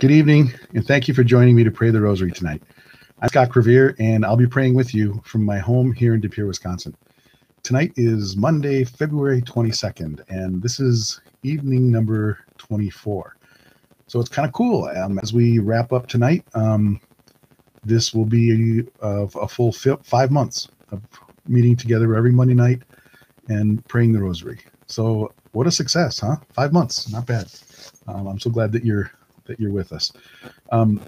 Good evening, and thank you for joining me to pray the rosary tonight. I'm Scott Crevier, and I'll be praying with you from my home here in De Pere, Wisconsin. Tonight is Monday, February 22nd, and this is evening number 24. So it's kind of cool. Um, as we wrap up tonight, um, this will be a, a full five months of meeting together every Monday night and praying the rosary. So what a success, huh? Five months, not bad. Um, I'm so glad that you're that you're with us. Um,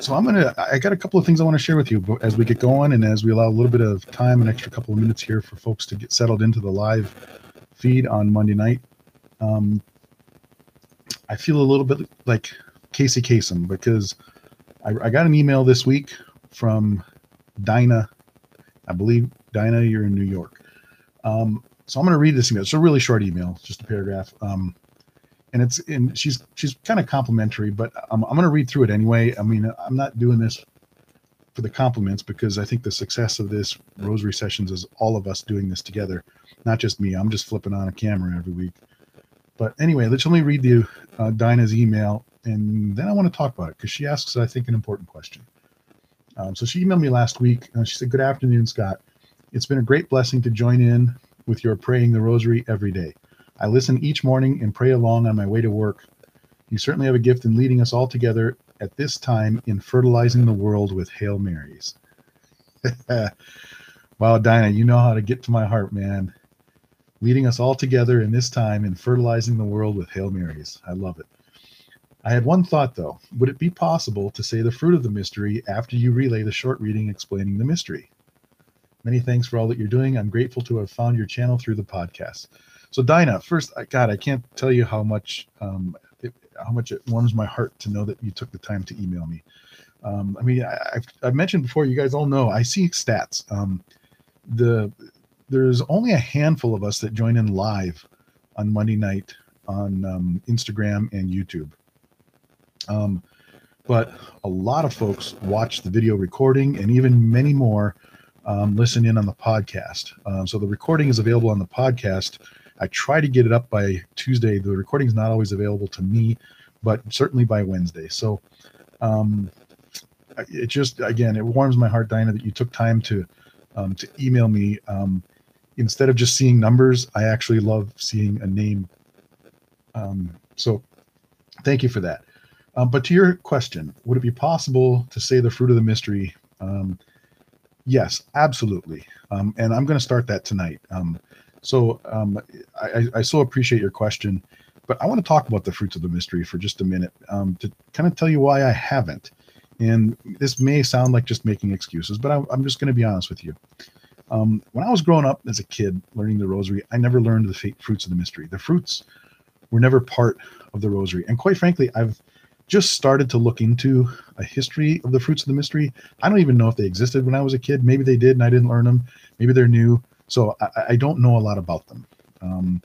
so I'm gonna. I got a couple of things I want to share with you as we get going, and as we allow a little bit of time, an extra couple of minutes here for folks to get settled into the live feed on Monday night. Um, I feel a little bit like Casey Kasem because I, I got an email this week from Dinah. I believe Dinah, you're in New York. Um, so I'm going to read this email. It's a really short email, just a paragraph. Um, and it's and she's she's kind of complimentary, but I'm, I'm going to read through it anyway. I mean, I'm not doing this for the compliments because I think the success of this rosary sessions is all of us doing this together, not just me. I'm just flipping on a camera every week. But anyway, let's only read the uh, Dinah's email, and then I want to talk about it because she asks, I think, an important question. Um, so she emailed me last week. Uh, she said, "Good afternoon, Scott. It's been a great blessing to join in with your praying the Rosary every day. I listen each morning and pray along on my way to work. You certainly have a gift in leading us all together at this time in fertilizing the world with Hail Marys. wow, Dinah, you know how to get to my heart, man. Leading us all together in this time in fertilizing the world with Hail Marys. I love it. I had one thought though. Would it be possible to say the fruit of the mystery after you relay the short reading explaining the mystery? Many thanks for all that you're doing. I'm grateful to have found your channel through the podcast. So Dinah, first, God, I can't tell you how much um, it, how much it warms my heart to know that you took the time to email me. Um, I mean, I, have I've mentioned before. You guys all know I see stats. Um, the there's only a handful of us that join in live on Monday night on um, Instagram and YouTube. Um, but a lot of folks watch the video recording, and even many more um, listen in on the podcast. Um, so the recording is available on the podcast I try to get it up by Tuesday. The recording is not always available to me, but certainly by Wednesday. So um, it just again it warms my heart, Dinah, that you took time to um, to email me. Um, instead of just seeing numbers, I actually love seeing a name. Um, so thank you for that. Um, but to your question, would it be possible to say the fruit of the mystery? Um, yes, absolutely. And I'm going to start that tonight. Um, so um, I, I, so appreciate your question, but I want to talk about the fruits of the mystery for just a minute um, to kind of tell you why I haven't. And this may sound like just making excuses, but I, am just going to be honest with you. Um, when I was growing up as a kid learning the rosary, I never learned the fruits of the mystery. The fruits were never part of the rosary. And quite frankly, I've just started to look into a history of the fruits of the mystery. I don't even know if they existed when I was a kid. Maybe they did and I didn't learn them. Maybe they're new. So I, I don't know a lot about them. Um,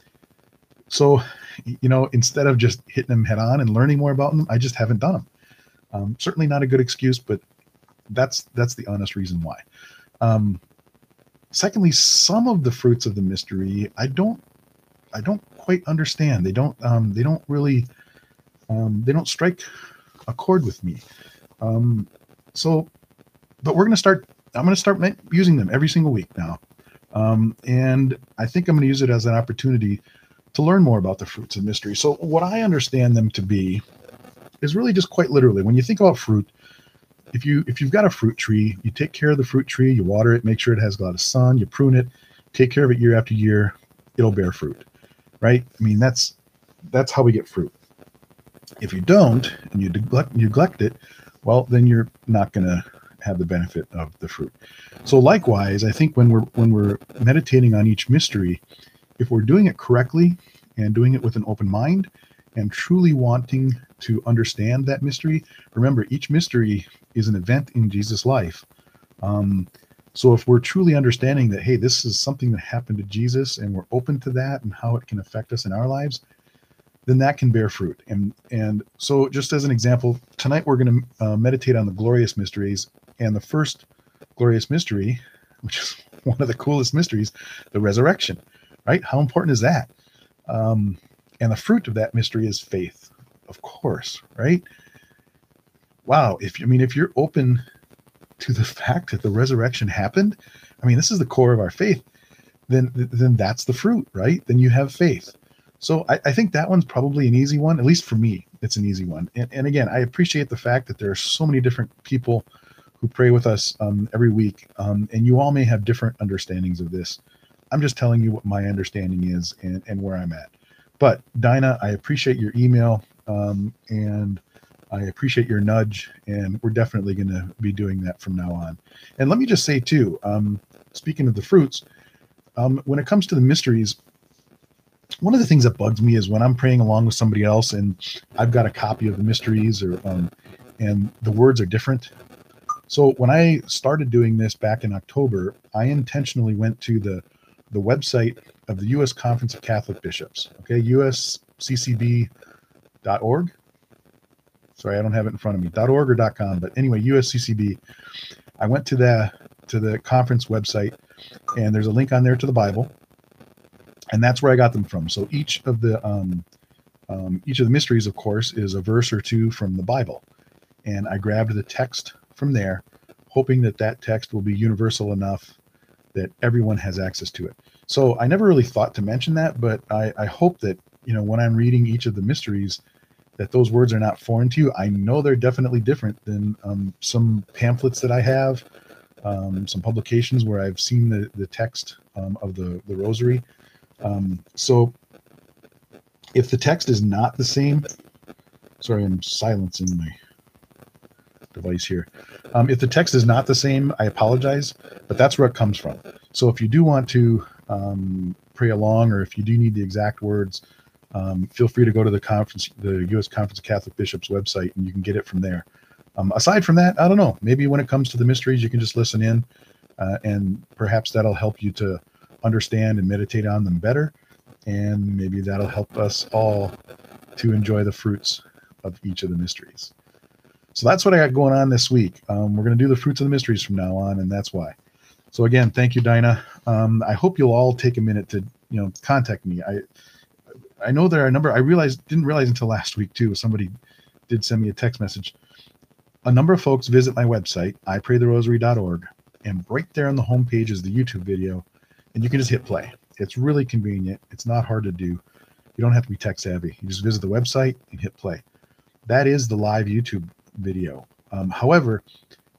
so, you know, instead of just hitting them head on and learning more about them, I just haven't done them. Um, certainly not a good excuse, but that's that's the honest reason why. Um, secondly, some of the fruits of the mystery I don't I don't quite understand. They don't um, they don't really um, they don't strike a chord with me. Um, so, but we're to start. I'm to start using them every single week now. Um, and I think I'm going to use it as an opportunity to learn more about the fruits of mystery. So, what I understand them to be is really just quite literally when you think about fruit, if you if you've got a fruit tree, you take care of the fruit tree, you water it, make sure it has a lot of sun, you prune it, take care of it year after year, it'll bear fruit. Right? I mean, that's that's how we get fruit. If you don't and you neglect, neglect it, well, then you're not going to have the benefit of the fruit. So likewise, I think when we're when we're meditating on each mystery, if we're doing it correctly and doing it with an open mind and truly wanting to understand that mystery, remember each mystery is an event in Jesus' life. Um, so if we're truly understanding that, hey, this is something that happened to Jesus, and we're open to that and how it can affect us in our lives, then that can bear fruit. And and so, just as an example, tonight we're going to uh, meditate on the glorious mysteries, and the first glorious mystery, which is one of the coolest mysteries, the resurrection. Right? How important is that? Um, and the fruit of that mystery is faith, of course. Right? wow, if I mean, if you're open to the fact that the resurrection happened, I mean, this is the core of our faith, then then that's the fruit, right? Then you have faith. So I, I think that one's probably an easy one, at least for me, it's an easy one. And, and again, I appreciate the fact that there are so many different people who pray with us um, every week, um, and you all may have different understandings of this. I'm just telling you what my understanding is and, and where I'm at. But Dinah, I appreciate your email um, and I appreciate your nudge, and we're definitely going to be doing that from now on. And let me just say too, um, speaking of the fruits, um, when it comes to the mysteries, one of the things that bugs me is when I'm praying along with somebody else and I've got a copy of the mysteries or um, and the words are different. So when I started doing this back in October, I intentionally went to the the website of the U.S. Conference of Catholic Bishops. Okay, usccb.org. Sorry, I don't have it in front of me. .org or .com, but anyway, USCCB. I went to the to the conference website, and there's a link on there to the Bible and that's where I got them from. So each of the um, um, each of the mysteries, of course, is a verse or two from the Bible, and I grabbed the text from there, hoping that that text will be universal enough that everyone has access to it. So I never really thought to mention that, but I, I hope that you know when I'm reading each of the mysteries, that those words are not foreign to you. I know they're definitely different than um, some pamphlets that I have, um, some publications where I've seen the the text um, of the the Rosary um, so if the text is not the same, sorry, I'm silencing my device here. Um, if the text is not the same, I apologize, but that's where it comes from. So if you do want to um, pray along, or if you do need the exact words, um, feel free to go to the conference, the U.S. Conference of Catholic Bishops website, and you can get it from there. Um, aside from that, I don't know. Maybe when it comes to the mysteries, you can just listen in, uh, and perhaps that'll help you to understand and meditate on them better. And maybe that'll help us all to enjoy the fruits of each of the mysteries. So that's what I got going on this week. Um, we're going to do the fruits of the mysteries from now on, and that's why. So again, thank you, Dinah. Um, I hope you'll all take a minute to you know contact me. I I know there are a number. I realized didn't realize until last week too. Somebody did send me a text message. A number of folks visit my website, ipraytherosary.org, and right there on the homepage is the YouTube video and you can just hit play. It's really convenient. It's not hard to do. You don't have to be tech savvy. You just visit the website and hit play. That is the live YouTube video. Um, however,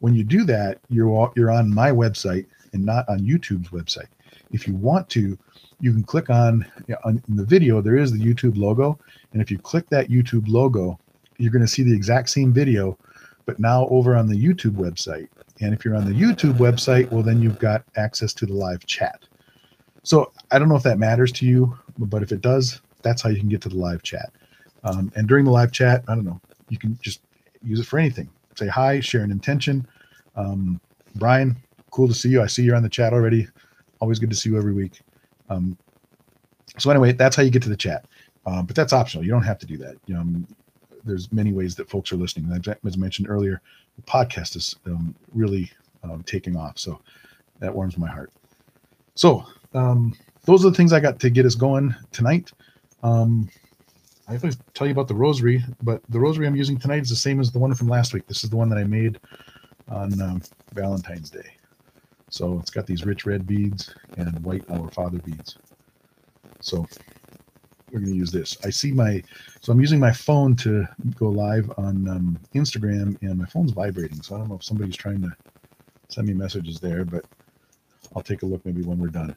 when you do that, you're you're on my website and not on YouTube's website. If you want to, you can click on, you know, on in the video. There is the YouTube logo, and if you click that YouTube logo, you're going to see the exact same video, but now over on the YouTube website. And if you're on the YouTube website, well, then you've got access to the live chat. So I don't know if that matters to you, but if it does, that's how you can get to the live chat. Um, and during the live chat, I don't know, you can just use it for anything. Say hi, share an intention. Um, Brian, cool to see you. I see you're on the chat already. Always good to see you every week. Um, so anyway, that's how you get to the chat. Uh, but that's optional. You don't have to do that. You know, there's many ways that folks are listening. As I mentioned earlier, the podcast is um, really um, taking off. So that warms my heart. So um, those are the things I got to get us going tonight. Um, I to tell you about the rosary, but the rosary I'm using tonight is the same as the one from last week. This is the one that I made on um, Valentine's Day. So it's got these rich red beads and white Our Father beads. So we're going to use this. I see my, so I'm using my phone to go live on um, Instagram, and my phone's vibrating. So I don't know if somebody's trying to send me messages there, but I'll take a look maybe when we're done.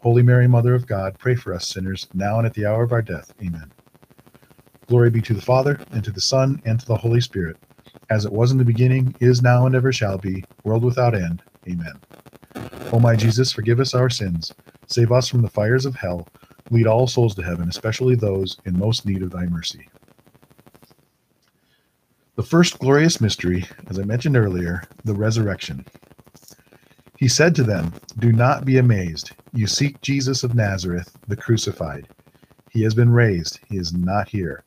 Holy Mary, Mother of God, pray for us sinners, now and at the hour of our death. Amen. Glory be to the Father, and to the Son, and to the Holy Spirit, as it was in the beginning, is now, and ever shall be, world without end. Amen. O my Jesus, forgive us our sins, save us from the fires of hell, lead all souls to heaven, especially those in most need of thy mercy. The first glorious mystery, as I mentioned earlier, the resurrection. He said to them, Do not be amazed. You seek Jesus of Nazareth, the crucified. He has been raised. He is not here.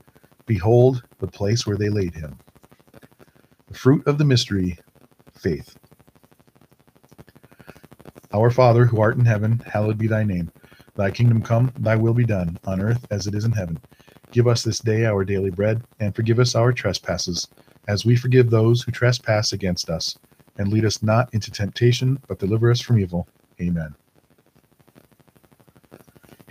Behold the place where they laid him. The fruit of the mystery, faith. Our Father, who art in heaven, hallowed be thy name. Thy kingdom come, thy will be done, on earth as it is in heaven. Give us this day our daily bread, and forgive us our trespasses, as we forgive those who trespass against us. And lead us not into temptation, but deliver us from evil. Amen.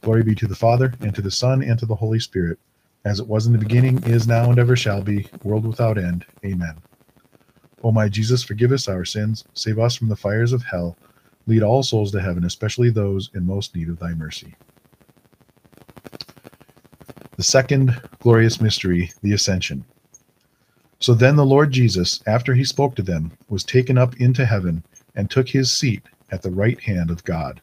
Glory be to the Father, and to the Son, and to the Holy Spirit, as it was in the beginning, is now, and ever shall be, world without end. Amen. O my Jesus, forgive us our sins, save us from the fires of hell Lead all souls to heaven, especially those in most need of thy mercy. The second glorious mystery, the Ascension. So then the Lord Jesus, after he spoke to them, was taken up into heaven and took his seat at the right hand of God.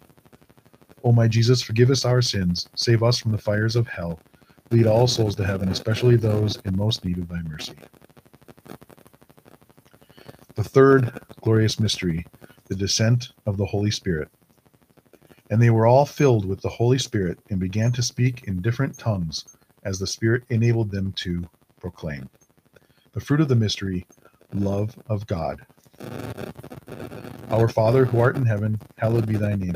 O my Jesus, forgive us our sins, save us from the fires of hell Lead all souls to heaven, especially those in most need of thy mercy. The third glorious mystery, the descent of the Holy Spirit. And they were all filled with the Holy Spirit and began to speak in different tongues as the Spirit enabled them to proclaim. The fruit of the mystery, love of God. Our Father, who art in heaven, hallowed be thy name.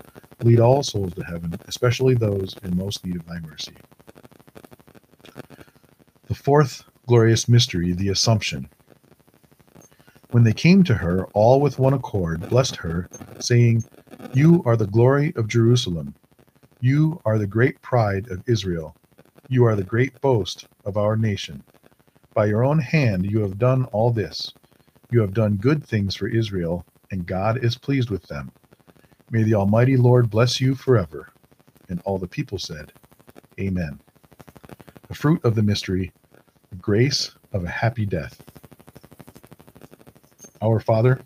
lead all souls to heaven, especially those in most need of thy mercy. The fourth glorious mystery, the Assumption. When they came to her, all with one accord blessed her, saying, You are the glory of Jerusalem. You are the great pride of Israel. You are the great boast of our nation. By your own hand you have done all this. You have done good things for Israel, and God is pleased with them. May the Almighty Lord bless you forever. And all the people said, Amen. The fruit of the mystery, the grace of a happy death. Our Father,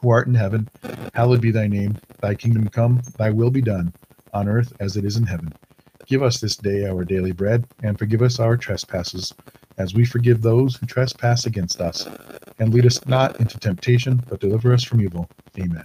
who art in heaven, hallowed be thy name. Thy kingdom come, thy will be done, on earth as it is in heaven. Give us this day our daily bread, and forgive us our trespasses, as we forgive those who trespass against us. And lead us not into temptation, but deliver us from evil. Amen.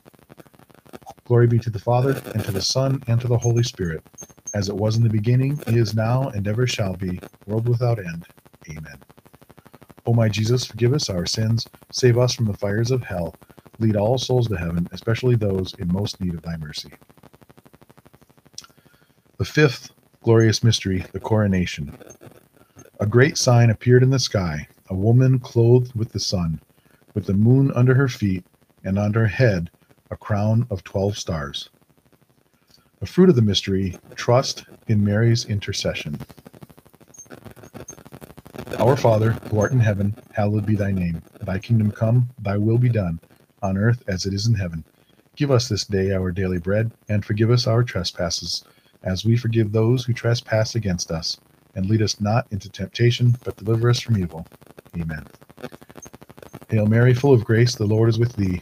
Glory be to the Father, and to the Son, and to the Holy Spirit, as it was in the beginning, is now, and ever shall be, world without end. Amen. O my Jesus, forgive us our sins, save us from the fires of hell Lead all souls to heaven, especially those in most need of thy mercy. The fifth glorious mystery, the coronation. A great sign appeared in the sky a woman clothed with the sun, with the moon under her feet, and on her head crown of twelve stars. The fruit of the mystery, trust in Mary's intercession. Our Father, who art in heaven, hallowed be thy name. Thy kingdom come, thy will be done on earth as it is in heaven. Give us this day our daily bread, and forgive us our trespasses, as we forgive those who trespass against us. And lead us not into temptation, but deliver us from evil. Amen. Hail Mary, full of grace, the Lord is with thee.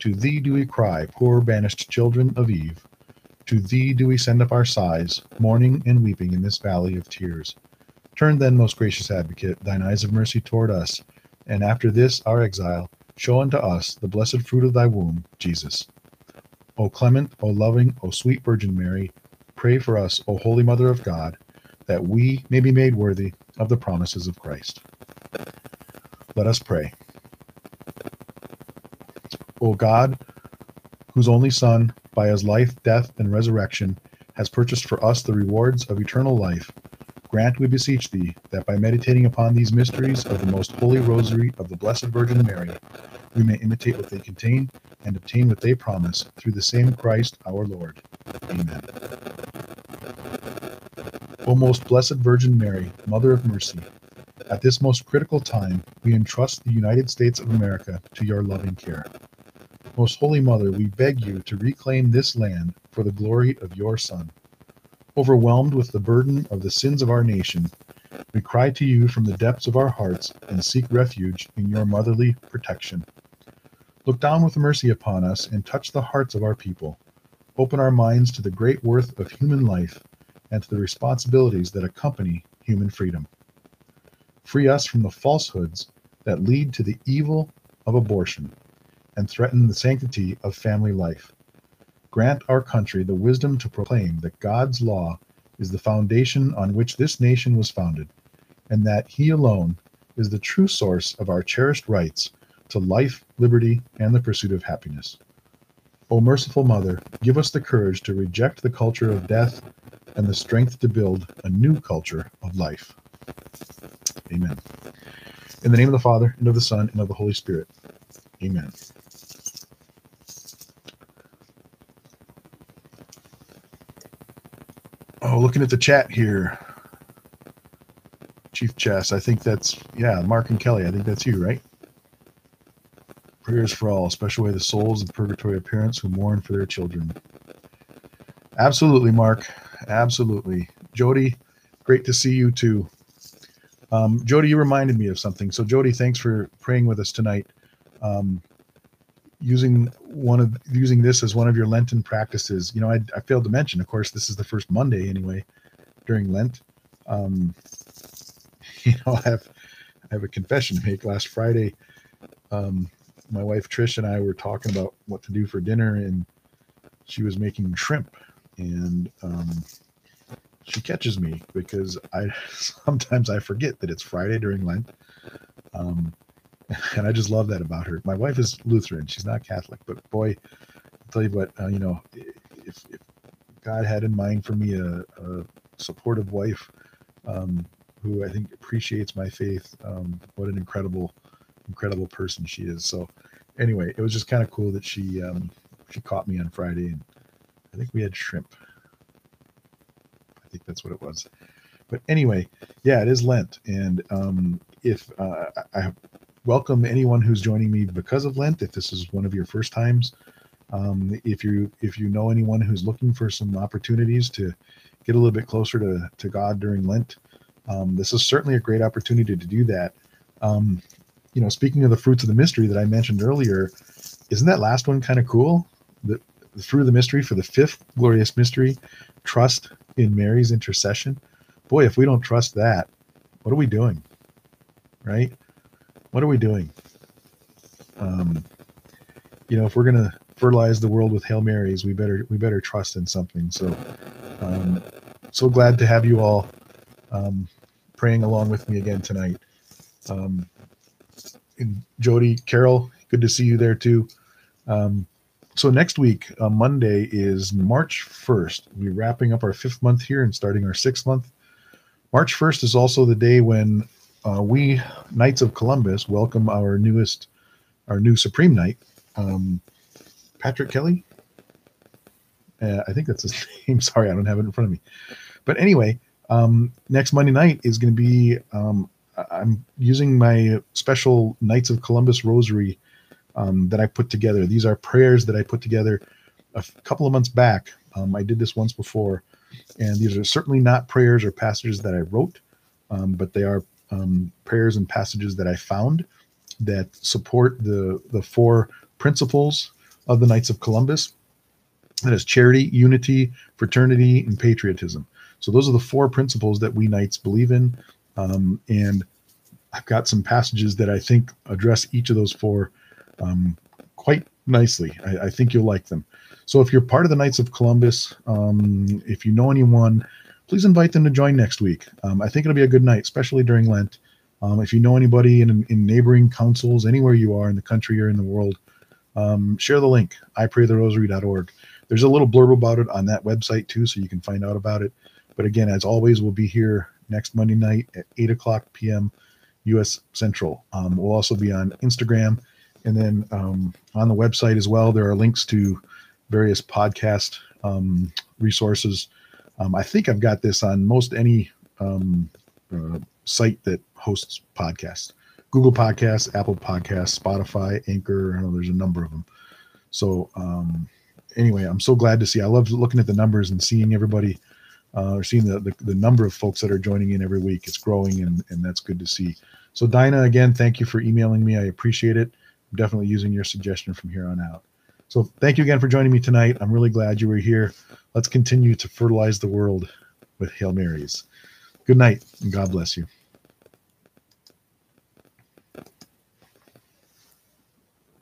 To thee do we cry, poor banished children of Eve. To thee do we send up our sighs, mourning and weeping in this valley of tears. Turn then, most gracious advocate, thine eyes of mercy toward us, and after this our exile, show unto us the blessed fruit of thy womb, Jesus. O clement, O loving, O sweet Virgin Mary, pray for us, O holy Mother of God, that we may be made worthy of the promises of Christ. Let us pray. O God, whose only Son, by his life, death, and resurrection, has purchased for us the rewards of eternal life, grant, we beseech thee, that by meditating upon these mysteries of the most holy rosary of the Blessed Virgin Mary, we may imitate what they contain and obtain what they promise through the same Christ our Lord. Amen. O most blessed Virgin Mary, Mother of Mercy, at this most critical time, we entrust the United States of America to your loving care. Most Holy Mother, we beg you to reclaim this land for the glory of your Son. Overwhelmed with the burden of the sins of our nation, we cry to you from the depths of our hearts and seek refuge in your motherly protection. Look down with mercy upon us and touch the hearts of our people. Open our minds to the great worth of human life and to the responsibilities that accompany human freedom. Free us from the falsehoods that lead to the evil of abortion and threaten the sanctity of family life. Grant our country the wisdom to proclaim that God's law is the foundation on which this nation was founded, and that He alone is the true source of our cherished rights to life, liberty, and the pursuit of happiness. O merciful Mother, give us the courage to reject the culture of death and the strength to build a new culture of life. Amen. In the name of the Father, and of the Son, and of the Holy Spirit. Amen. Oh, looking at the chat here. Chief Chess, I think that's, yeah, Mark and Kelly, I think that's you, right? Prayers for all, especially way the souls of purgatory parents who mourn for their children. Absolutely, Mark. Absolutely. Jody, great to see you too. Um, Jody, you reminded me of something. So, Jody, thanks for praying with us tonight. Um, using one of using this as one of your Lenten practices. You know, I, I failed to mention. Of course, this is the first Monday anyway during Lent. Um, you know, I have I have a confession to make. Last Friday, um, my wife Trish and I were talking about what to do for dinner, and she was making shrimp, and um, she catches me because I sometimes I forget that it's Friday during Lent. Um, and I just love that about her. My wife is Lutheran; she's not Catholic, but boy, I'll tell you what, uh, you know, if, if, God had in mind for me a, a supportive wife um, who I think appreciates my faith, um, what an incredible, incredible person she is. So, anyway, it was just kind of cool that she um, she caught me on Friday, and I think we had shrimp. I think that's what it was. But anyway, yeah, it is Lent, and um, if uh, I welcome anyone who's joining me because of Lent, if this is one of your first times, um, if you if you know anyone who's looking for some opportunities to get a little bit closer to to God during Lent, um, this is certainly a great opportunity to do that. Um, you know, speaking of the fruits of the mystery that I mentioned earlier, isn't that last one kind of cool? The, the fruit of the mystery for the fifth glorious mystery, trust in Mary's intercession. Boy, if we don't trust that, what are we doing? Right? What are we doing? Um, you know, if we're gonna fertilize the world with Hail Marys, we better we better trust in something. So, um, so glad to have you all um, praying along with me again tonight. Um, Jody, Carol, good to see you there too. Um, so next week, uh, Monday is March 1st. We're wrapping up our fifth month here and starting our sixth month. March 1st is also the day when uh, we Knights of Columbus welcome our newest, our new Supreme Knight, um, Patrick Kelly. Uh, I think that's his name. Sorry, I don't have it in front of me. But anyway, um, next Monday night is going to be. Um, I'm using my special Knights of Columbus Rosary um, that I put together. These are prayers that I put together a couple of months back. Um, I did this once before, and these are certainly not prayers or passages that I wrote, um, but they are um, prayers and passages that I found that support the the four principles of the Knights of Columbus. That is charity, unity, fraternity, and patriotism. So those are the four principles that we Knights believe in, um, and I've got some passages that I think address each of those four um, quite nicely. I, I, think you'll like them. So if you're part of the Knights of Columbus, um, if you know anyone please invite them to join next week. Um, I think it'll be a good night, especially during Lent. Um, if you know anybody in, in neighboring councils, anywhere you are in the country or in the world, um, share the link, ipraytherosary.org. There's a little blurb about it on that website too, so you can find out about it. But again, as always, we'll be here next Monday night at 8 o'clock p.m. U.S. Central. Um, we'll also be on Instagram and then um, on the website as well. There are links to various podcast um, resources um, I think I've got this on most any um, uh, site that hosts podcasts Google Podcasts, Apple Podcasts, Spotify, Anchor. I know there's a number of them. So, um, anyway, I'm so glad to see. I love looking at the numbers and seeing everybody uh, or seeing the, the, the number of folks that are joining in every week. It's growing, and, and that's good to see. So, Dinah, again, thank you for emailing me. I appreciate it. I'm definitely using your suggestion from here on out. So, thank you again for joining me tonight. I'm really glad you were here. Let's continue to fertilize the world with Hail Marys. Good night, and God bless you.